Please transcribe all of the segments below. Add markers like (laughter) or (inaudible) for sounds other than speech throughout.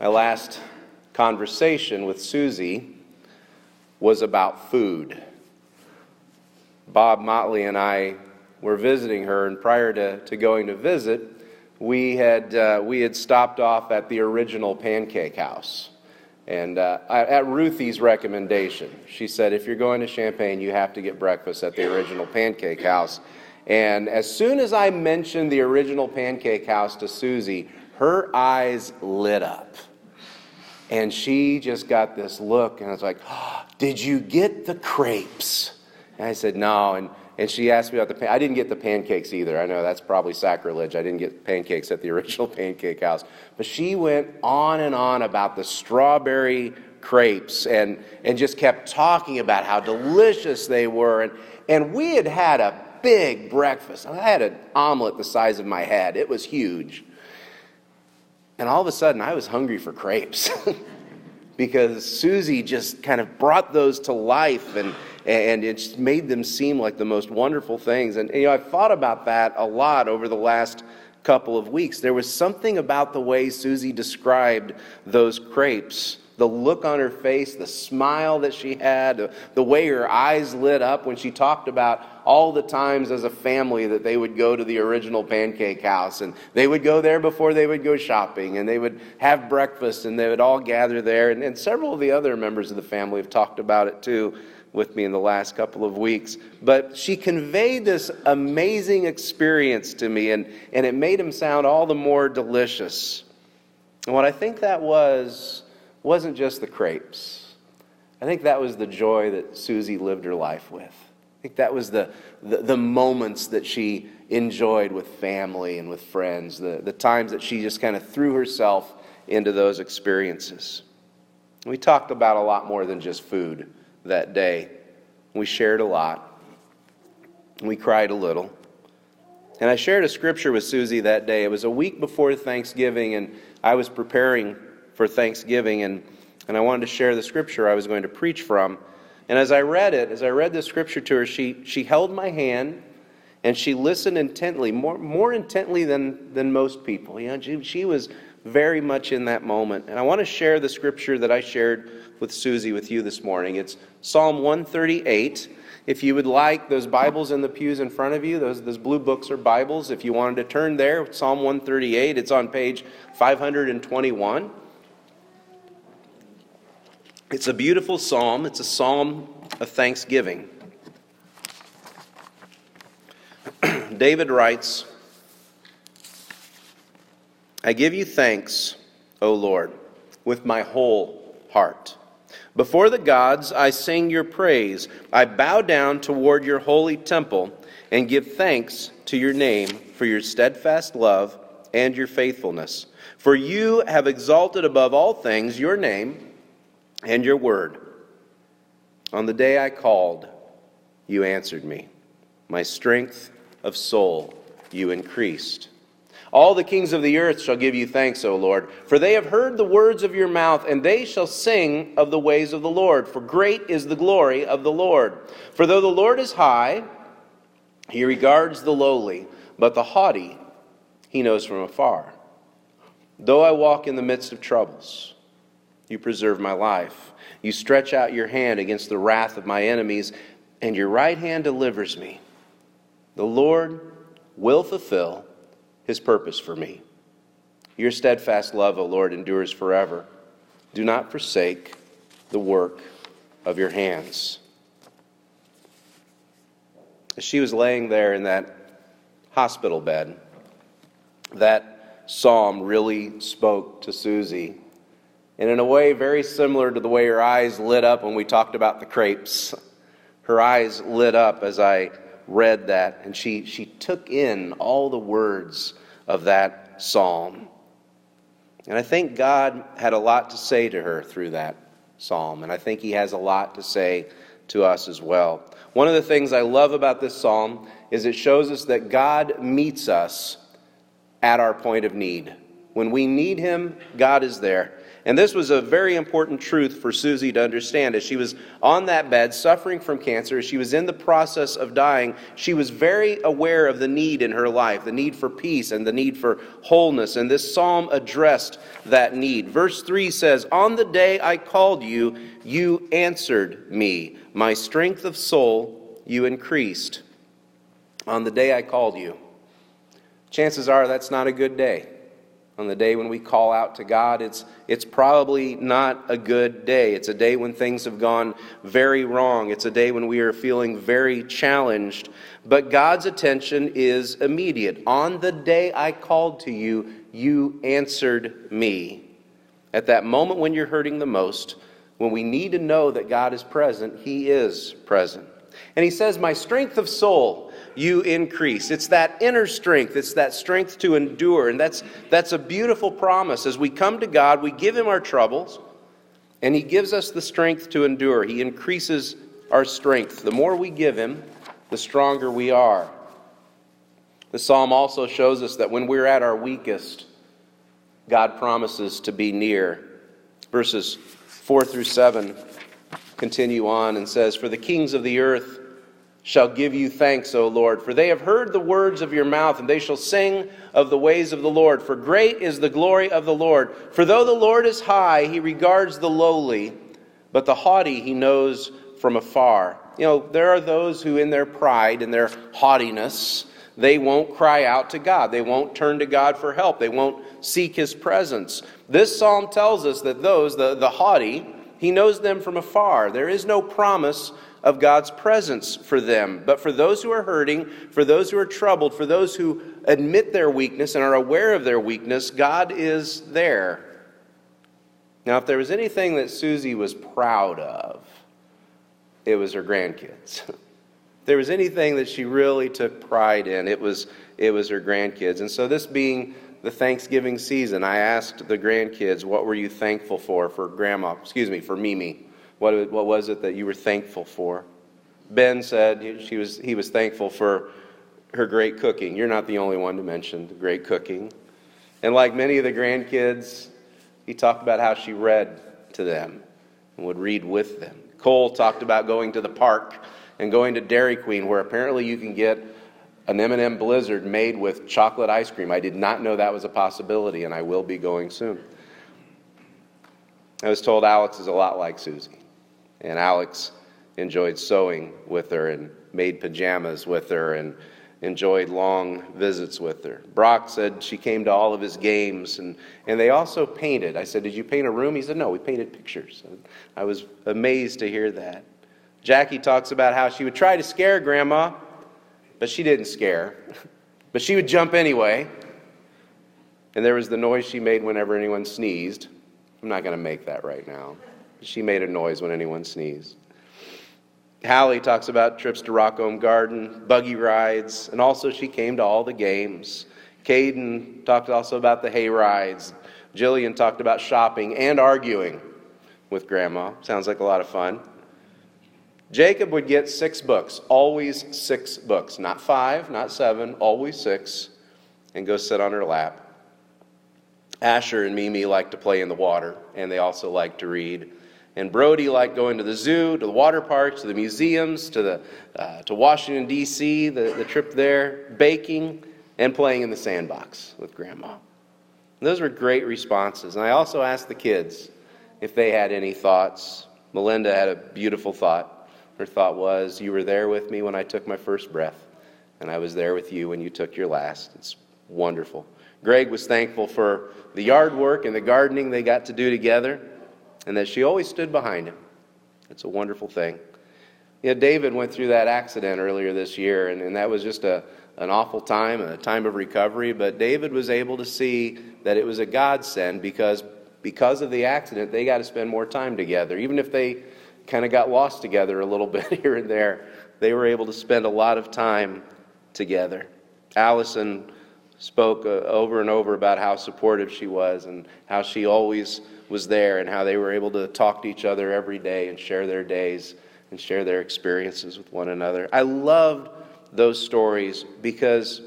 My last conversation with Susie was about food. Bob Motley and I were visiting her, and prior to, to going to visit, we had, uh, we had stopped off at the original pancake house. And uh, at Ruthie's recommendation, she said, if you're going to Champaign, you have to get breakfast at the original pancake house. And as soon as I mentioned the original pancake house to Susie, her eyes lit up. And she just got this look, and I was like, oh, Did you get the crepes? And I said, No. And, and she asked me about the pan- I didn't get the pancakes either. I know that's probably sacrilege. I didn't get pancakes at the (laughs) original pancake house. But she went on and on about the strawberry crepes and, and just kept talking about how delicious they were. And, and we had had a big breakfast. I had an omelet the size of my head, it was huge. And all of a sudden, I was hungry for crepes (laughs) because Susie just kind of brought those to life and, and it made them seem like the most wonderful things. And, you know, I've thought about that a lot over the last couple of weeks. There was something about the way Susie described those crepes the look on her face, the smile that she had, the way her eyes lit up when she talked about all the times as a family that they would go to the original pancake house and they would go there before they would go shopping and they would have breakfast and they would all gather there. And, and several of the other members of the family have talked about it too with me in the last couple of weeks. But she conveyed this amazing experience to me and, and it made him sound all the more delicious. And what I think that was wasn't just the crepes. I think that was the joy that Susie lived her life with. I think that was the, the, the, moments that she enjoyed with family and with friends, the, the times that she just kind of threw herself into those experiences. We talked about a lot more than just food that day. We shared a lot. We cried a little. And I shared a scripture with Susie that day. It was a week before Thanksgiving, and I was preparing for Thanksgiving, and, and I wanted to share the scripture I was going to preach from. And as I read it, as I read the scripture to her, she, she held my hand and she listened intently, more, more intently than, than most people. You know, she, she was very much in that moment. And I want to share the scripture that I shared with Susie with you this morning. It's Psalm 138. If you would like those Bibles in the pews in front of you, those, those blue books are Bibles. If you wanted to turn there, Psalm 138, it's on page 521. It's a beautiful psalm. It's a psalm of thanksgiving. (clears throat) David writes, I give you thanks, O Lord, with my whole heart. Before the gods, I sing your praise. I bow down toward your holy temple and give thanks to your name for your steadfast love and your faithfulness. For you have exalted above all things your name and your word. On the day I called, you answered me. My strength of soul you increased. All the kings of the earth shall give you thanks, O Lord, for they have heard the words of your mouth, and they shall sing of the ways of the Lord. For great is the glory of the Lord. For though the Lord is high, he regards the lowly, but the haughty he knows from afar. Though I walk in the midst of troubles, you preserve my life. You stretch out your hand against the wrath of my enemies, and your right hand delivers me. The Lord will fulfill his purpose for me. Your steadfast love, O Lord, endures forever. Do not forsake the work of your hands. As she was laying there in that hospital bed, that psalm really spoke to Susie and in a way very similar to the way her eyes lit up when we talked about the crepes. Her eyes lit up as I read that, and she, she took in all the words of that psalm. And I think God had a lot to say to her through that psalm, and I think He has a lot to say to us as well. One of the things I love about this psalm is it shows us that God meets us at our point of need. When we need Him, God is there. And this was a very important truth for Susie to understand. As she was on that bed, suffering from cancer, as she was in the process of dying, she was very aware of the need in her life, the need for peace and the need for wholeness. And this psalm addressed that need. Verse 3 says, On the day I called you, you answered me. My strength of soul you increased. On the day I called you. Chances are that's not a good day on the day when we call out to God, it's, it's probably not a good day. It's a day when things have gone very wrong. It's a day when we are feeling very challenged. But God's attention is immediate. On the day I called to you, you answered me. At that moment when you're hurting the most, when we need to know that God is present, He is present. And He says, My strength of soul you increase. It's that inner strength, it's that strength to endure. And that's, that's a beautiful promise. As we come to God, we give Him our troubles, and He gives us the strength to endure. He increases our strength. The more we give Him, the stronger we are. The psalm also shows us that when we're at our weakest, God promises to be near. Verses 4 through 7 continue on and says, For the kings of the earth, shall give you thanks, O Lord, for they have heard the words of your mouth, and they shall sing of the ways of the Lord. For great is the glory of the Lord. For though the Lord is high, he regards the lowly, but the haughty he knows from afar. You know, there are those who, in their pride and their haughtiness, they won't cry out to God. They won't turn to God for help. They won't seek his presence. This psalm tells us that those, the, the haughty, he knows them from afar. There is no promise of God's presence for them. But for those who are hurting, for those who are troubled, for those who admit their weakness and are aware of their weakness, God is there. Now, if there was anything that Susie was proud of, it was her grandkids. (laughs) if there was anything that she really took pride in, it was, it was her grandkids. And so, this being the Thanksgiving season, I asked the grandkids, What were you thankful for for grandma, excuse me, for Mimi? What, what was it that you were thankful for? Ben said she was, he was thankful for her great cooking. You're not the only one to mention the great cooking. And like many of the grandkids, he talked about how she read to them and would read with them. Cole talked about going to the park and going to Dairy Queen, where apparently you can get an M&M Blizzard made with chocolate ice cream. I did not know that was a possibility, and I will be going soon. I was told Alex is a lot like Susie. And Alex enjoyed sewing with her and made pajamas with her and enjoyed long visits with her. Brock said she came to all of his games and, and they also painted. I said, Did you paint a room? He said, No, we painted pictures. I was amazed to hear that. Jackie talks about how she would try to scare Grandma, but she didn't scare. (laughs) but she would jump anyway. And there was the noise she made whenever anyone sneezed. I'm not going to make that right now. She made a noise when anyone sneezed. Hallie talks about trips to Rockome Garden, buggy rides, and also she came to all the games. Caden talked also about the hay rides. Jillian talked about shopping and arguing with Grandma. Sounds like a lot of fun. Jacob would get six books, always six books, not five, not seven, always six, and go sit on her lap. Asher and Mimi like to play in the water, and they also like to read. And Brody liked going to the zoo, to the water parks, to the museums, to, the, uh, to Washington, D.C., the, the trip there, baking, and playing in the sandbox with Grandma. And those were great responses. And I also asked the kids if they had any thoughts. Melinda had a beautiful thought. Her thought was, You were there with me when I took my first breath, and I was there with you when you took your last. It's wonderful. Greg was thankful for the yard work and the gardening they got to do together and that she always stood behind him. It's a wonderful thing. Yeah, David went through that accident earlier this year, and, and that was just a, an awful time, a time of recovery. But David was able to see that it was a godsend because, because of the accident, they got to spend more time together. Even if they kind of got lost together a little (laughs) bit here and there, they were able to spend a lot of time together. Allison spoke uh, over and over about how supportive she was and how she always was there and how they were able to talk to each other every day and share their days and share their experiences with one another. I loved those stories because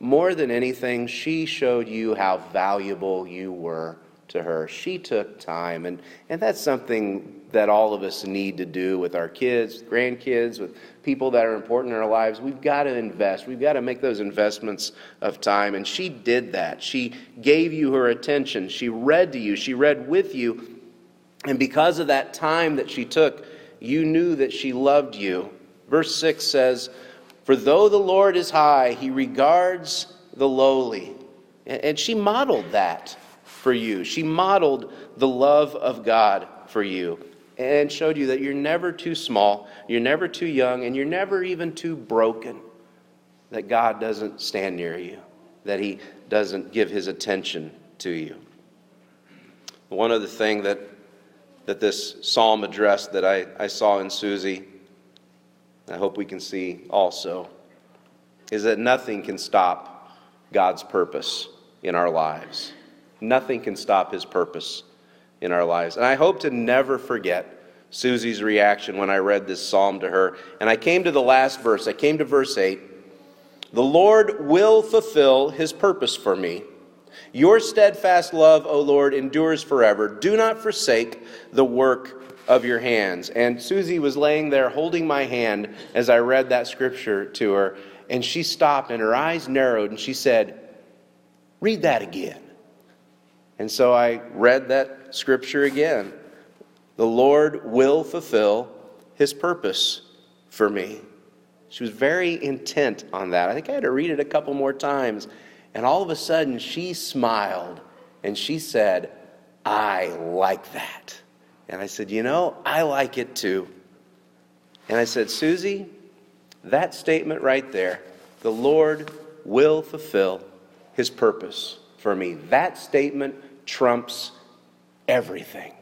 more than anything, she showed you how valuable you were to her. She took time, and, and that's something that all of us need to do with our kids, grandkids, with people that are important in our lives. We've got to invest. We've got to make those investments of time. And she did that. She gave you her attention. She read to you. She read with you. And because of that time that she took, you knew that she loved you. Verse 6 says, For though the Lord is high, he regards the lowly. And she modeled that for you. She modeled the love of God for you and showed you that you're never too small, you're never too young, and you're never even too broken. That God doesn't stand near you, that He doesn't give His attention to you. One other thing that, that this psalm addressed that I, I saw in Susie, I hope we can see also, is that nothing can stop God's purpose in our lives. Nothing can stop His purpose in our lives. And I hope to never forget Susie's reaction when I read this psalm to her. And I came to the last verse, I came to verse 8. The Lord will fulfill his purpose for me. Your steadfast love, O Lord, endures forever. Do not forsake the work of your hands. And Susie was laying there holding my hand as I read that scripture to her. And she stopped and her eyes narrowed and she said, Read that again. And so I read that scripture again. The Lord will fulfill his purpose for me. She was very intent on that. I think I had to read it a couple more times. And all of a sudden, she smiled and she said, I like that. And I said, You know, I like it too. And I said, Susie, that statement right there, the Lord will fulfill his purpose for me. That statement trumps everything.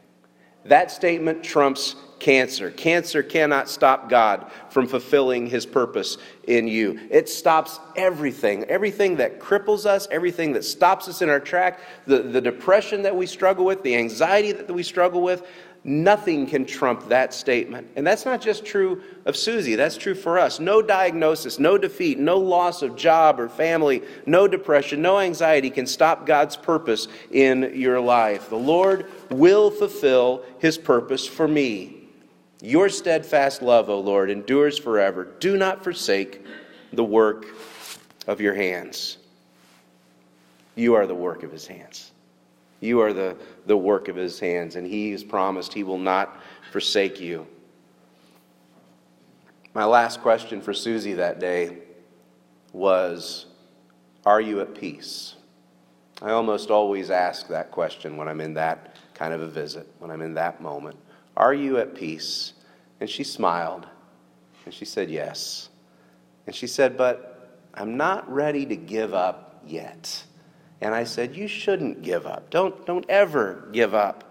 That statement trumps cancer. Cancer cannot stop God from fulfilling his purpose in you. It stops everything, everything that cripples us, everything that stops us in our track, the, the depression that we struggle with, the anxiety that we struggle with. Nothing can trump that statement. And that's not just true of Susie, that's true for us. No diagnosis, no defeat, no loss of job or family, no depression, no anxiety can stop God's purpose in your life. The Lord will fulfill his purpose for me. Your steadfast love, O Lord, endures forever. Do not forsake the work of your hands. You are the work of his hands. You are the, the work of his hands, and he has promised he will not forsake you. My last question for Susie that day was Are you at peace? I almost always ask that question when I'm in that kind of a visit, when I'm in that moment. Are you at peace? And she smiled and she said, Yes. And she said, But I'm not ready to give up yet. And I said, You shouldn't give up. Don't, don't ever give up.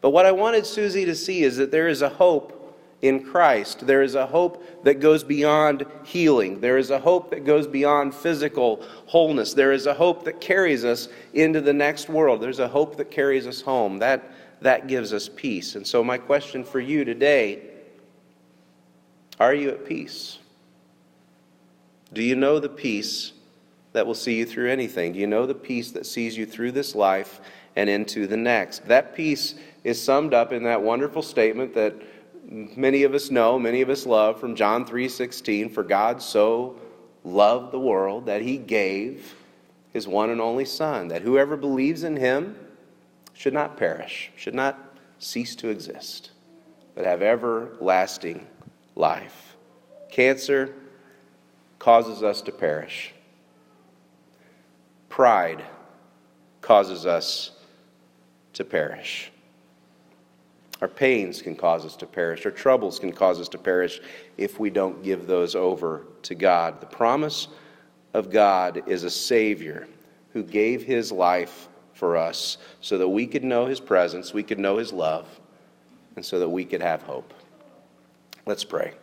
But what I wanted Susie to see is that there is a hope in Christ. There is a hope that goes beyond healing. There is a hope that goes beyond physical wholeness. There is a hope that carries us into the next world. There's a hope that carries us home. That, that gives us peace. And so, my question for you today are you at peace? Do you know the peace that will see you through anything? Do you know the peace that sees you through this life and into the next? That peace is summed up in that wonderful statement that many of us know, many of us love from John 3:16, for God so loved the world that he gave his one and only son, that whoever believes in him should not perish, should not cease to exist, but have everlasting life. Cancer causes us to perish. Pride causes us to perish. Our pains can cause us to perish. Our troubles can cause us to perish if we don't give those over to God. The promise of God is a Savior who gave His life for us so that we could know His presence, we could know His love, and so that we could have hope. Let's pray.